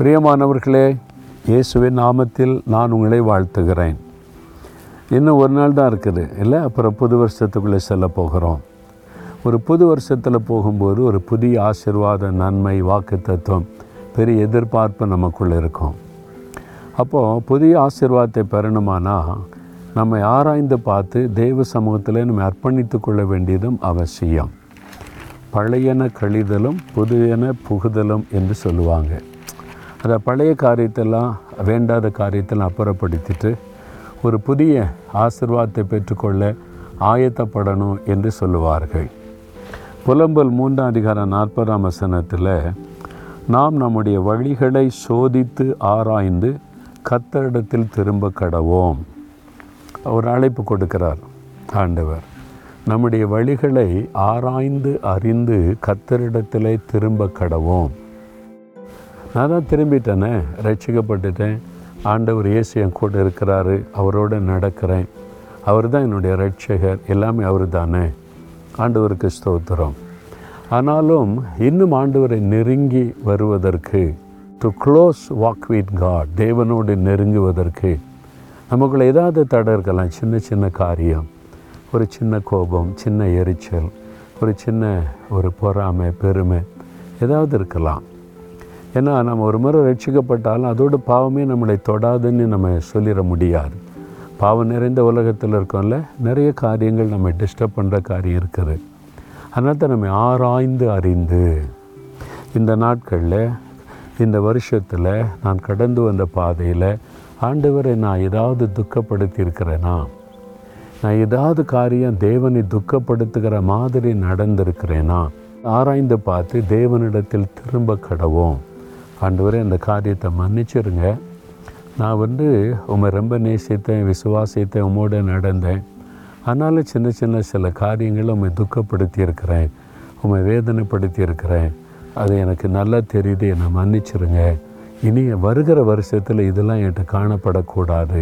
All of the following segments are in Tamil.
பிரியமானவர்களே இயேசுவின் நாமத்தில் நான் உங்களை வாழ்த்துகிறேன். இன்னும் ஒரு நாள் தான் இருக்குது இல்லை? அப்புறம் புது வருஷத்துக்குள்ளே செல்ல போகிறோம். ஒரு புது வருஷத்தில் போகும்போது ஒரு புதிய ஆசிர்வாத நன்மை வாக்கு தத்துவம் பெரிய எதிர்பார்ப்பு நமக்குள்ளே இருக்கும். அப்போது புதிய ஆசிர்வாதத்தை பெறணுமானா நம்மை ஆராய்ந்து பார்த்து தெய்வ சமூகத்தில் நம்ம அர்ப்பணித்து கொள்ள வேண்டியதும் அவசியம். பழையன கழிதலும் புதியன புகுதலும் என்று சொல்லுவாங்க. அந்த பழைய காரியத்தெல்லாம் வேண்டாத காரியத்தெல்லாம் அப்புறப்படுத்திட்டு ஒரு புதிய ஆசிர்வாதத்தை பெற்றுக்கொள்ள ஆயத்தப்படணும் என்று சொல்லுவார்கள். புலம்பல் மூன்றாம் அதிகாரம் நாற்பதாம் வசனத்தில் நாம் நம்முடைய வழிகளை சோதித்து ஆராய்ந்து கத்தரிடத்தில் திரும்ப கடவோம். ஒரு அழைப்பு கொடுக்கிறார் ஆண்டவர். நம்முடைய வழிகளை ஆராய்ந்து அறிந்து கத்தரிடத்திலே திரும்ப கடவோம். நான் தான் திரும்பிட்டேனே ரட்சிக்கப்பட்டுட்டேன் ஆண்டவர் இயேசு என் கூட இருக்கிறாரு அவரோட நடக்கிறேன். அவர் தான் என்னுடைய ரட்சகர் எல்லாமே அவர் தானே ஆண்டவருக்கு ஸ்தோத்திரம். ஆனாலும் இன்னும் ஆண்டவரை நெருங்கி வருவதற்கு to close walk with God தேவனோடு நெருங்குவதற்கு நமக்குள்ள ஏதாவது தடை இருக்கலாம் சின்ன சின்ன காரியம் ஒரு சின்ன கோபம் சின்ன எரிச்சல் ஒரு சின்ன ஒரு பொறாமை பெருமை ஏதாவது இருக்கலாம். ஏன்னா நம்ம ஒரு முறை ரட்சிக்கப்பட்டாலும் அதோட பாவமே நம்மளை தொடாதுன்னு நம்ம சொல்லிட முடியாது. பாவம் நிறைந்த உலகத்தில் இருக்கோம்ல நிறைய காரியங்கள் நம்ம டிஸ்டர்ப் பண்ணுற காரியம் இருக்குது. அதனால தான் நம்ம ஆராய்ந்து அறிந்து இந்த நாட்களில் இந்த வருஷத்தில் நான் கடந்து வந்த பாதையில் ஆண்டவரை நான் ஏதாவது துக்கப்படுத்தி இருக்கிறேனா நான் ஏதாவது காரியம் தேவனை துக்கப்படுத்துகிற மாதிரி நடந்திருக்கிறேனா? ஆராய்ந்து பார்த்து தேவனிடத்தில் திரும்ப கடவோம். ஆண்டவரே அந்த காரியத்தை மன்னிச்சிருங்க. நான் வந்து உம்மை ரொம்ப நேசித்தேன் விசுவாசித்தேன் உம்மோட நடந்தேன். அதனால் சின்ன சின்ன சில காரியங்களை உண்மை துக்கப்படுத்தி இருக்கிறேன் உண்மை வேதனைப்படுத்தி இருக்கிறேன் அது எனக்கு நல்லா தெரியுது என்னை மன்னிச்சிருங்க. இனி வருகிற வருஷத்தில் இதெல்லாம் என்கிட்ட காணப்படக்கூடாது.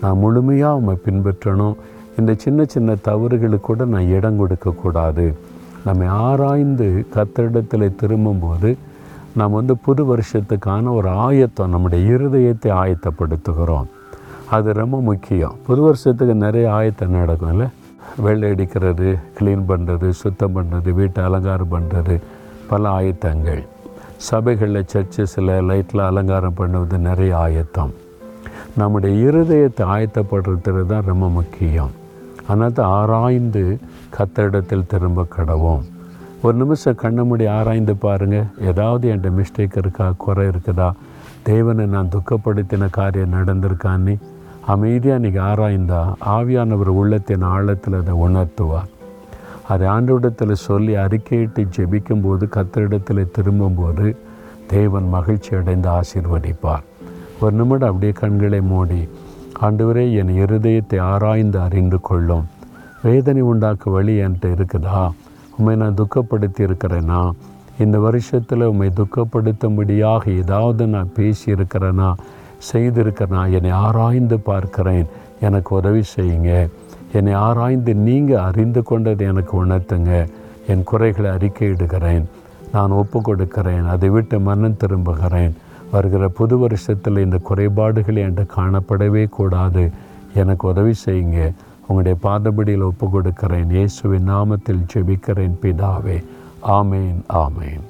நான் முழுமையாக உண்மை பின்பற்றணும். இந்த சின்ன சின்ன தவறுகளுக்கு கூட நான் இடம் கொடுக்கக்கூடாது. நம்ம ஆராய்ந்து கத்திரிடத்தில் திரும்பும்போது நாம் வந்து புது வருஷத்துக்கான ஒரு ஆயத்தம் நம்முடைய இருதயத்தை ஆயத்தப்படுத்துகிறோம். அது ரொம்ப முக்கியம். புது வருஷத்துக்கு நிறைய ஆயத்தம் நடக்கும்ல வெள்ளை அடிக்கிறது க்ளீன் பண்ணுறது சுத்தம் பண்ணுறது வீட்டை அலங்காரம் பண்ணுறது பல ஆயத்தங்கள். சபைகளில் சர்ச்சஸில் லைட்டில் அலங்காரம் பண்ணுவது நிறைய ஆயத்தம். நம்முடைய இருதயத்தை ஆயத்தப்படுறது தான் ரொம்ப முக்கியம். அதனால் தான் ஆராய்ந்து கத்தரிடத்தில் திரும்ப கடவோம். ஒரு நிமிஷம் கண்ணை மூடி ஆராய்ந்து பாருங்கள் ஏதாவது என்கிட்ட மிஸ்டேக் இருக்கா? குறை இருக்குதா? தேவனை நான் துக்கப்படுத்தின காரியம் நடந்திருக்கான்னு அமைதியாக நீங்கள் ஆராய்ந்தா ஆவியானவர் உள்ளத்தின் ஆழத்தில் அதை உணர்த்துவார். அதை ஆண்டவிடத்தில் சொல்லி அறிக்கையிட்டு ஜெபிக்கும்போது கத்தரிடத்தில் திரும்பும்போது தேவன் மகிழ்ச்சி அடைந்து ஆசீர்வதிப்பார். ஒரு நிமிடம் அப்படியே கண்களை மூடி ஆண்டவரே என் இருதயத்தை ஆராய்ந்து அறிந்து கொள்ளும். வேதனை உண்டாக்க வழி என்கிட்ட இருக்குதா? உண்மை நான் துக்கப்படுத்தி இருக்கிறேனா இந்த வருஷத்தில் உண்மை துக்கப்படுத்தும்படியாக ஏதாவது நான் பேசியிருக்கிறேனா? செய்திருக்கிறேனா? என்னை ஆராய்ந்து பார்க்கிறேன். எனக்கு உதவி செய்யுங்க. என்னை ஆராய்ந்து நீங்கள் அறிந்து கொண்டதை எனக்கு உணர்த்துங்க. என் குறைகளை அறிக்கையிடுகிறேன். நான் ஒப்பு கொடுக்கிறேன் அதை விட்டு மனம் திரும்புகிறேன். வருகிற புது வருஷத்தில் இந்த குறைபாடுகள் என்கிட்ட காணப்படவே கூடாது. எனக்கு உதவி செய்யுங்க. உங்களுடைய பாதபடியில் ஒப்பு கொடுக்கிறேன் இயேசுவின் நாமத்தில் ஜெபிக்கிறேன் பிதாவே. ஆமேன் ஆமேன்.